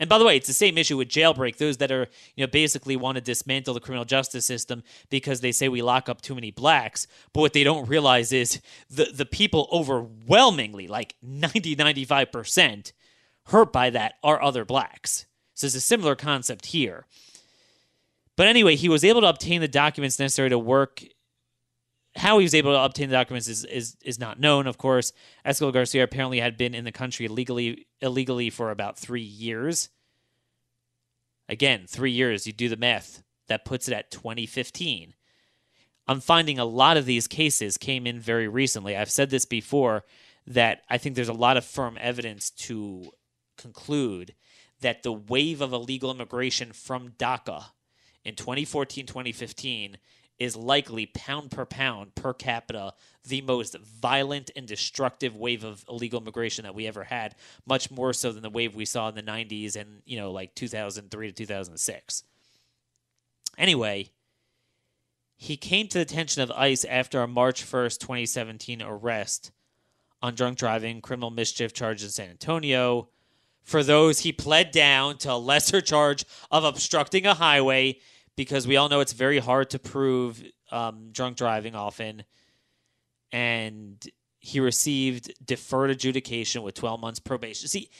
And by the way, it's the same issue with jailbreak. Those that are, you know, basically want to dismantle the criminal justice system because they say we lock up too many blacks. But what they don't realize is the, the people overwhelmingly, like 90, 95% hurt by that are other blacks. So it's a similar concept here. But anyway, he was able to obtain the documents necessary to work how he was able to obtain the documents is, is is not known, of course. Escobar Garcia apparently had been in the country illegally illegally for about three years. Again, three years, you do the math. That puts it at 2015. I'm finding a lot of these cases came in very recently. I've said this before that I think there's a lot of firm evidence to conclude that the wave of illegal immigration from DACA in 2014 2015 is likely pound per pound per capita the most violent and destructive wave of illegal immigration that we ever had much more so than the wave we saw in the 90s and you know like 2003 to 2006 anyway he came to the attention of ICE after a March 1st, 2017 arrest on drunk driving, criminal mischief charges in San Antonio. For those, he pled down to a lesser charge of obstructing a highway because we all know it's very hard to prove um, drunk driving often. And he received deferred adjudication with 12 months probation. See,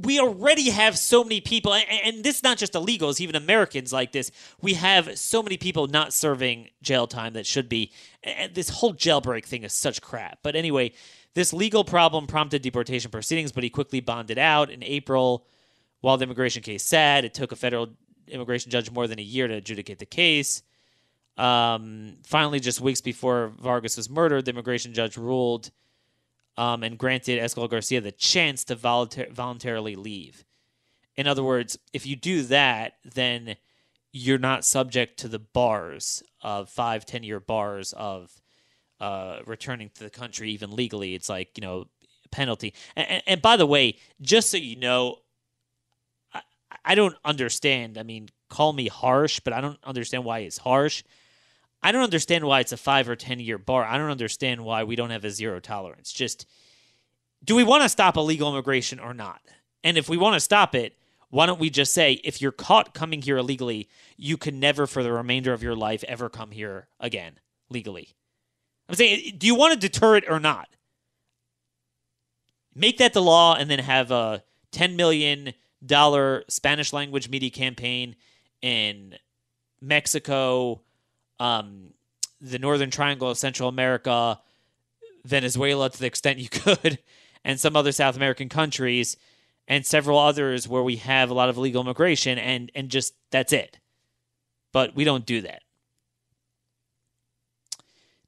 we already have so many people, and this is not just illegals, even Americans like this. We have so many people not serving jail time that should be. And this whole jailbreak thing is such crap. But anyway, this legal problem prompted deportation proceedings, but he quickly bonded out in April. While the immigration case sat, it took a federal immigration judge more than a year to adjudicate the case. Um, finally, just weeks before Vargas was murdered, the immigration judge ruled um, and granted Escobar Garcia the chance to voluntar- voluntarily leave. In other words, if you do that, then you're not subject to the bars of five, ten year bars of uh, returning to the country, even legally. It's like, you know, penalty. And, and, and by the way, just so you know, I don't understand. I mean, call me harsh, but I don't understand why it's harsh. I don't understand why it's a five or 10 year bar. I don't understand why we don't have a zero tolerance. Just do we want to stop illegal immigration or not? And if we want to stop it, why don't we just say if you're caught coming here illegally, you can never for the remainder of your life ever come here again legally? I'm saying, do you want to deter it or not? Make that the law and then have a 10 million dollar Spanish language media campaign in Mexico, um, the Northern Triangle of Central America, Venezuela to the extent you could, and some other South American countries, and several others where we have a lot of illegal immigration, and and just that's it. But we don't do that.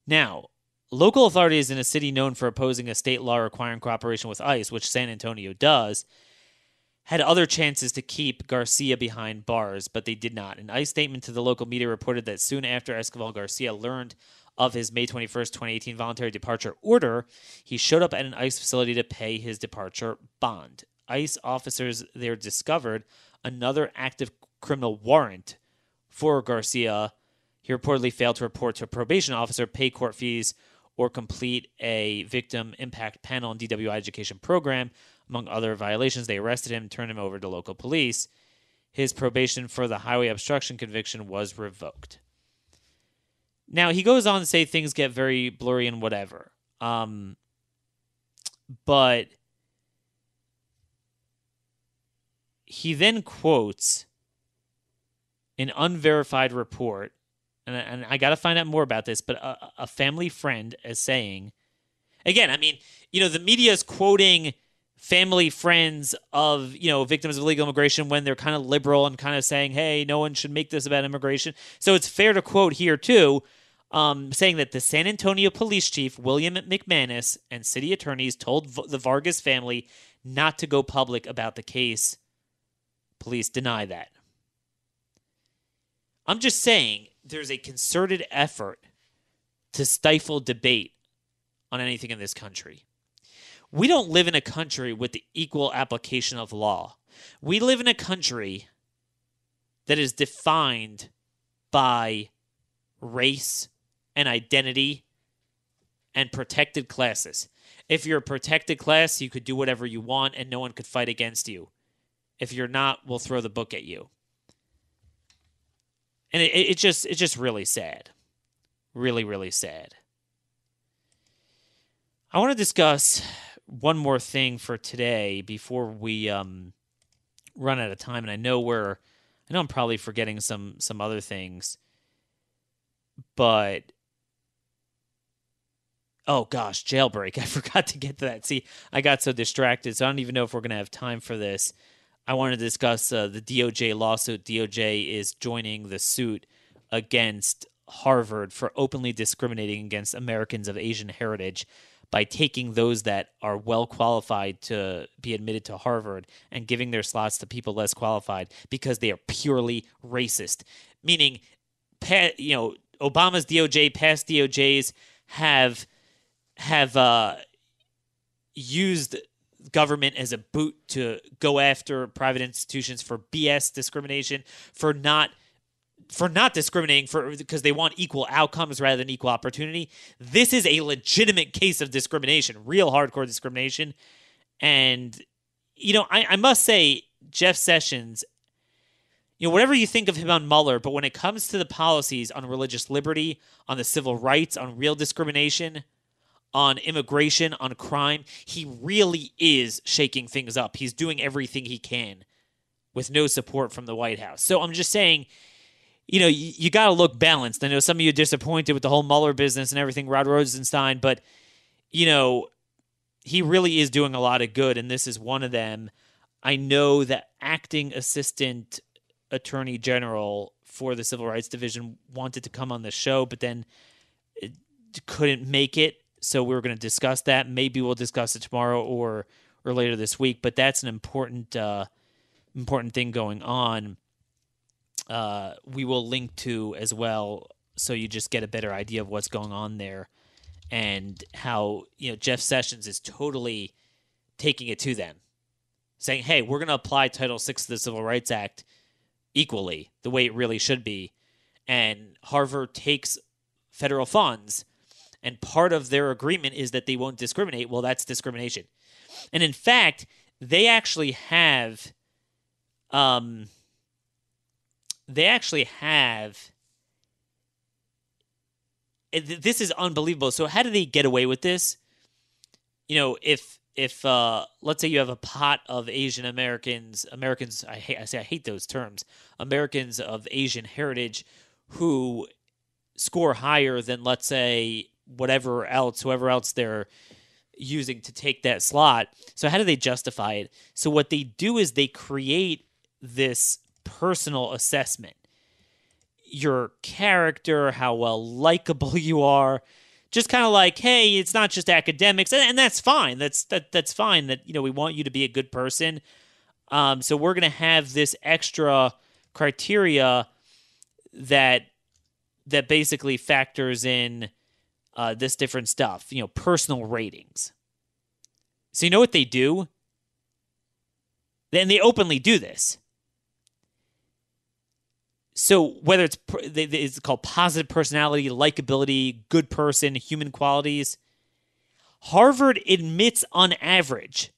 Now, local authorities in a city known for opposing a state law requiring cooperation with ICE, which San Antonio does, had other chances to keep Garcia behind bars, but they did not. An ICE statement to the local media reported that soon after Escobar Garcia learned of his May 21st, 2018 voluntary departure order, he showed up at an ICE facility to pay his departure bond. ICE officers there discovered another active criminal warrant for Garcia. He reportedly failed to report to a probation officer, pay court fees, or complete a victim impact panel and DWI education program. Among other violations, they arrested him, turned him over to local police. His probation for the highway obstruction conviction was revoked. Now, he goes on to say things get very blurry and whatever. Um, but he then quotes an unverified report and, and I got to find out more about this, but a, a family friend is saying, again, I mean, you know, the media is quoting family friends of you know victims of illegal immigration when they're kind of liberal and kind of saying hey no one should make this about immigration. So it's fair to quote here too um, saying that the san antonio police chief william mcmanus and city attorneys told v- the vargas family not to go public about the case. Police deny that. I'm just saying there's a concerted effort to stifle debate on anything in this country we don't live in a country with the equal application of law. We live in a country that is defined by race and identity and protected classes. If you're a protected class, you could do whatever you want and no one could fight against you. If you're not, we'll throw the book at you. And it, it just it's just really sad. Really, really sad. I want to discuss one more thing for today before we um, run out of time, and I know we're, I know I'm probably forgetting some some other things, but oh gosh, jailbreak! I forgot to get to that. See, I got so distracted, so I don't even know if we're gonna have time for this. I want to discuss uh, the DOJ lawsuit. DOJ is joining the suit against Harvard for openly discriminating against Americans of Asian heritage by taking those that are well qualified to be admitted to Harvard and giving their slots to people less qualified because they are purely racist. Meaning, you know, Obama's DOJ, past DOJs have have uh, used government as a boot to go after private institutions for BS discrimination, for not for not discriminating for because they want equal outcomes rather than equal opportunity. This is a legitimate case of discrimination, real hardcore discrimination. And you know, I, I must say, Jeff Sessions, you know, whatever you think of him on Mueller, but when it comes to the policies on religious liberty, on the civil rights, on real discrimination, on immigration, on crime, he really is shaking things up. He's doing everything he can with no support from the White House. So I'm just saying you know, you, you got to look balanced. I know some of you are disappointed with the whole Mueller business and everything, Rod Rosenstein, but, you know, he really is doing a lot of good, and this is one of them. I know that acting assistant attorney general for the Civil Rights Division wanted to come on the show, but then couldn't make it. So we are going to discuss that. Maybe we'll discuss it tomorrow or or later this week. But that's an important uh, important thing going on uh, we will link to as well, so you just get a better idea of what's going on there, and how you know Jeff Sessions is totally taking it to them, saying, "Hey, we're going to apply Title VI of the Civil Rights Act equally, the way it really should be," and Harvard takes federal funds. And part of their agreement is that they won't discriminate. Well, that's discrimination. And in fact, they actually have um, they actually have this is unbelievable. So how do they get away with this? You know, if if uh, let's say you have a pot of Asian Americans, Americans, I hate, I say I hate those terms, Americans of Asian heritage, who score higher than let's say whatever else, whoever else they're using to take that slot. So how do they justify it? So what they do is they create this personal assessment. Your character, how well likable you are, just kind of like, hey, it's not just academics, and, and, that's fine. That's that that's fine. That you know we want you to be a good person. Um, so we're gonna have this extra criteria that that basically factors in uh, this different stuff. You know, personal ratings. So you know what they do? Then they openly do this. So whether it's it's called positive personality, likability, good person, human qualities, Harvard admits on average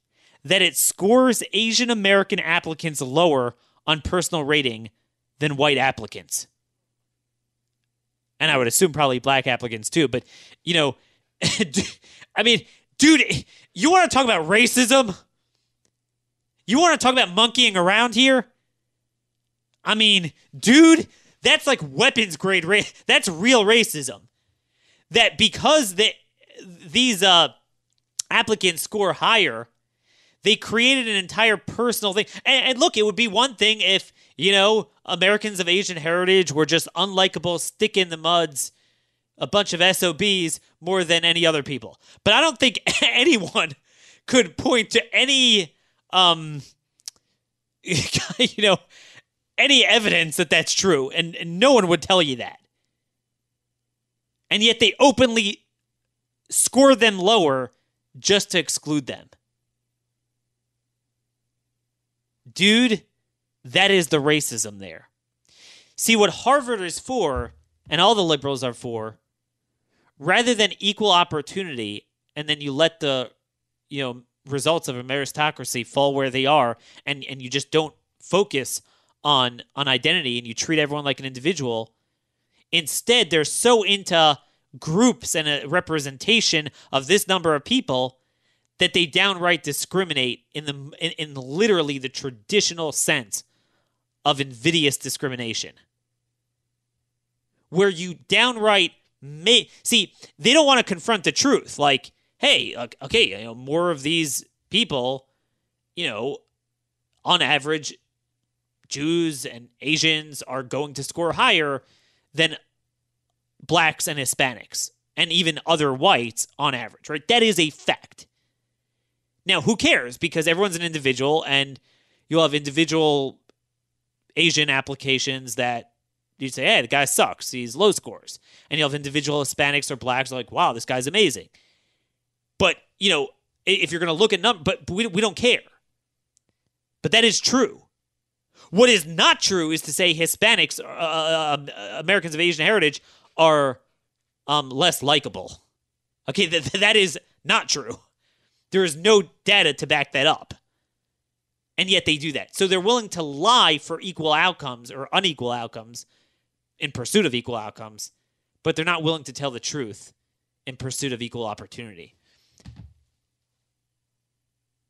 that it scores Asian American applicants lower on personal rating than white applicants. And I would assume probably black applicants too, but you know, I mean, dude, you want to talk about racism? You want to talk about monkeying around here? I mean, dude, that's like weapons grade race. That's real racism. That because the, these uh, applicants score higher, they created an entire personal thing. And, and look, it would be one thing if, you know, Americans of Asian heritage were just unlikable, stick in the muds, a bunch of SOBs more than any other people. But I don't think anyone could point to any, um, you know, any evidence that that's true, and, and no one would tell you that. And yet they openly score them lower just to exclude them. Dude, that is the racism there. See, what Harvard is for, and all the liberals are for, rather than equal opportunity, and then you let the, you know, results of a meritocracy fall where they are, and, and you just don't focus on on identity and you treat everyone like an individual. Instead, they're so into groups and a representation of this number of people that they downright discriminate in the in, in literally the traditional sense of invidious discrimination. Where you downright may see they don't want to confront the truth like hey okay you know more of these people you know on average Jews and Asians are going to score higher than blacks and Hispanics and even other whites on average, right? That is a fact. Now, who cares? Because everyone's an individual and you'll have individual Asian applications that you say, hey, the guy sucks. He's low scores. And you'll have individual Hispanics or blacks like, wow, this guy's amazing. But, you know, if you're going to look at numbers, but we, we don't care. But that is true. What is not true is to say Hispanics, uh, uh, um, Americans of Asian heritage, are um, less likable. Okay, th- that is not true. There is no data to back that up. And yet they do that. So they're willing to lie for equal outcomes or unequal outcomes in pursuit of equal outcomes, but they're not willing to tell the truth in pursuit of equal opportunity.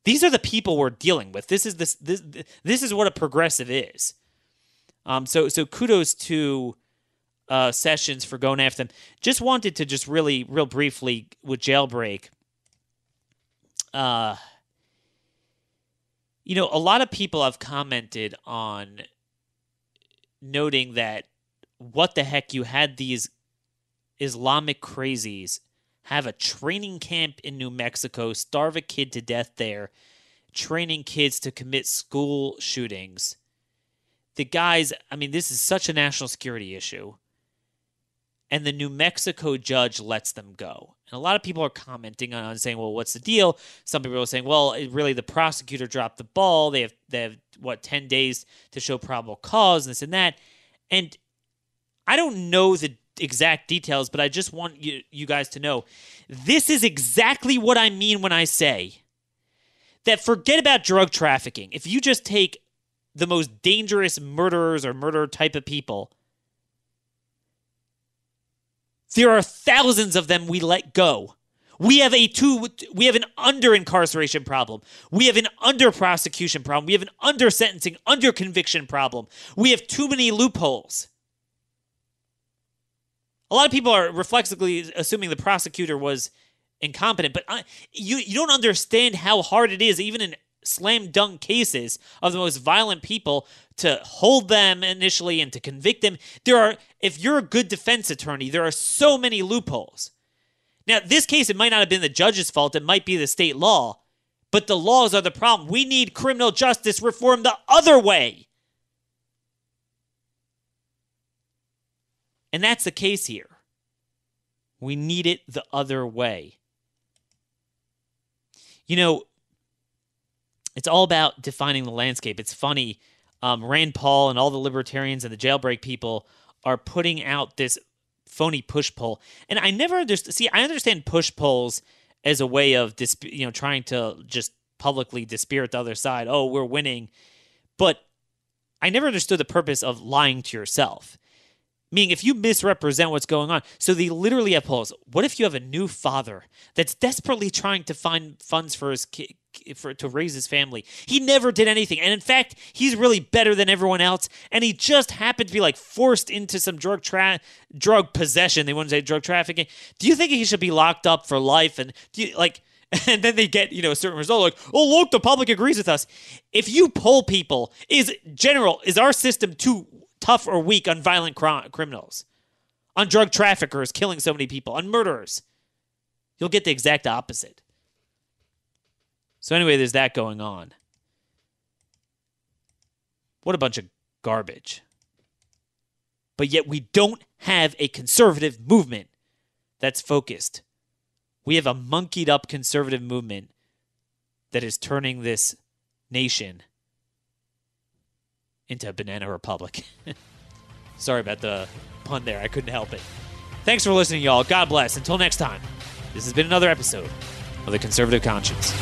These are the people we're dealing with. This is this this this is what a progressive is. Um, so so kudos to uh, Sessions for going after them. Just wanted to just really real briefly with jailbreak. Uh, you know, a lot of people have commented on noting that what the heck you had these Islamic crazies have a training camp in New Mexico, starve a kid to death there, training kids to commit school shootings. The guys, I mean, this is such a national security issue. And the New Mexico judge lets them go. And a lot of people are commenting on saying, well, what's the deal? Some people are saying, well, really the prosecutor dropped the ball. They have they have what 10 days to show probable cause, and this and that. And I don't know the exact details, but I just want you, you guys to know this is exactly what I mean when I say that forget about drug trafficking. If you just take the most dangerous murderers or murder type of people, there are thousands of them we let go. We have a two we have an under incarceration problem. We have an under prosecution problem. We have an under sentencing, under conviction problem. We have too many loopholes. A lot of people are reflexively assuming the prosecutor was incompetent, but I, you you don't understand how hard it is, even in slam dunk cases of the most violent people, to hold them initially and to convict them. There are, if you're a good defense attorney, there are so many loopholes. Now, this case, it might not have been the judge's fault; it might be the state law, but the laws are the problem. We need criminal justice reform the other way. And that's the case here. We need it the other way. You know, it's all about defining the landscape. It's funny. Um, Rand Paul and all the libertarians and the jailbreak people are putting out this phony push poll. And I never understand. See, I understand push polls as a way of, disp- you know, trying to just publicly dispirit the other side. Oh, we're winning. But I never understood the purpose of lying to yourself. Meaning, if you misrepresent what's going on, so they literally have polls. What if you have a new father that's desperately trying to find funds for his ki- for to raise his family. He never did anything, and in fact, he's really better than everyone else. And he just happened to be like forced into some drug tra- drug possession. They wouldn't say drug trafficking. Do you think he should be locked up for life? And do you like? And then they get you know a certain result like oh look the public agrees with us. If you poll people, is general is our system too tough or weak on violent cr- criminals, on drug traffickers killing so many people, on murderers? You'll get the exact opposite. So anyway, there's that going on. What a bunch of garbage. But yet we don't have a conservative movement that's focused. We have a monkeyed up conservative movement that is turning this nation into a banana republic. Sorry about the pun there. I couldn't help it. Thanks for listening, y'all. God bless. Until next time, this has been another episode of The Conservative Conscience.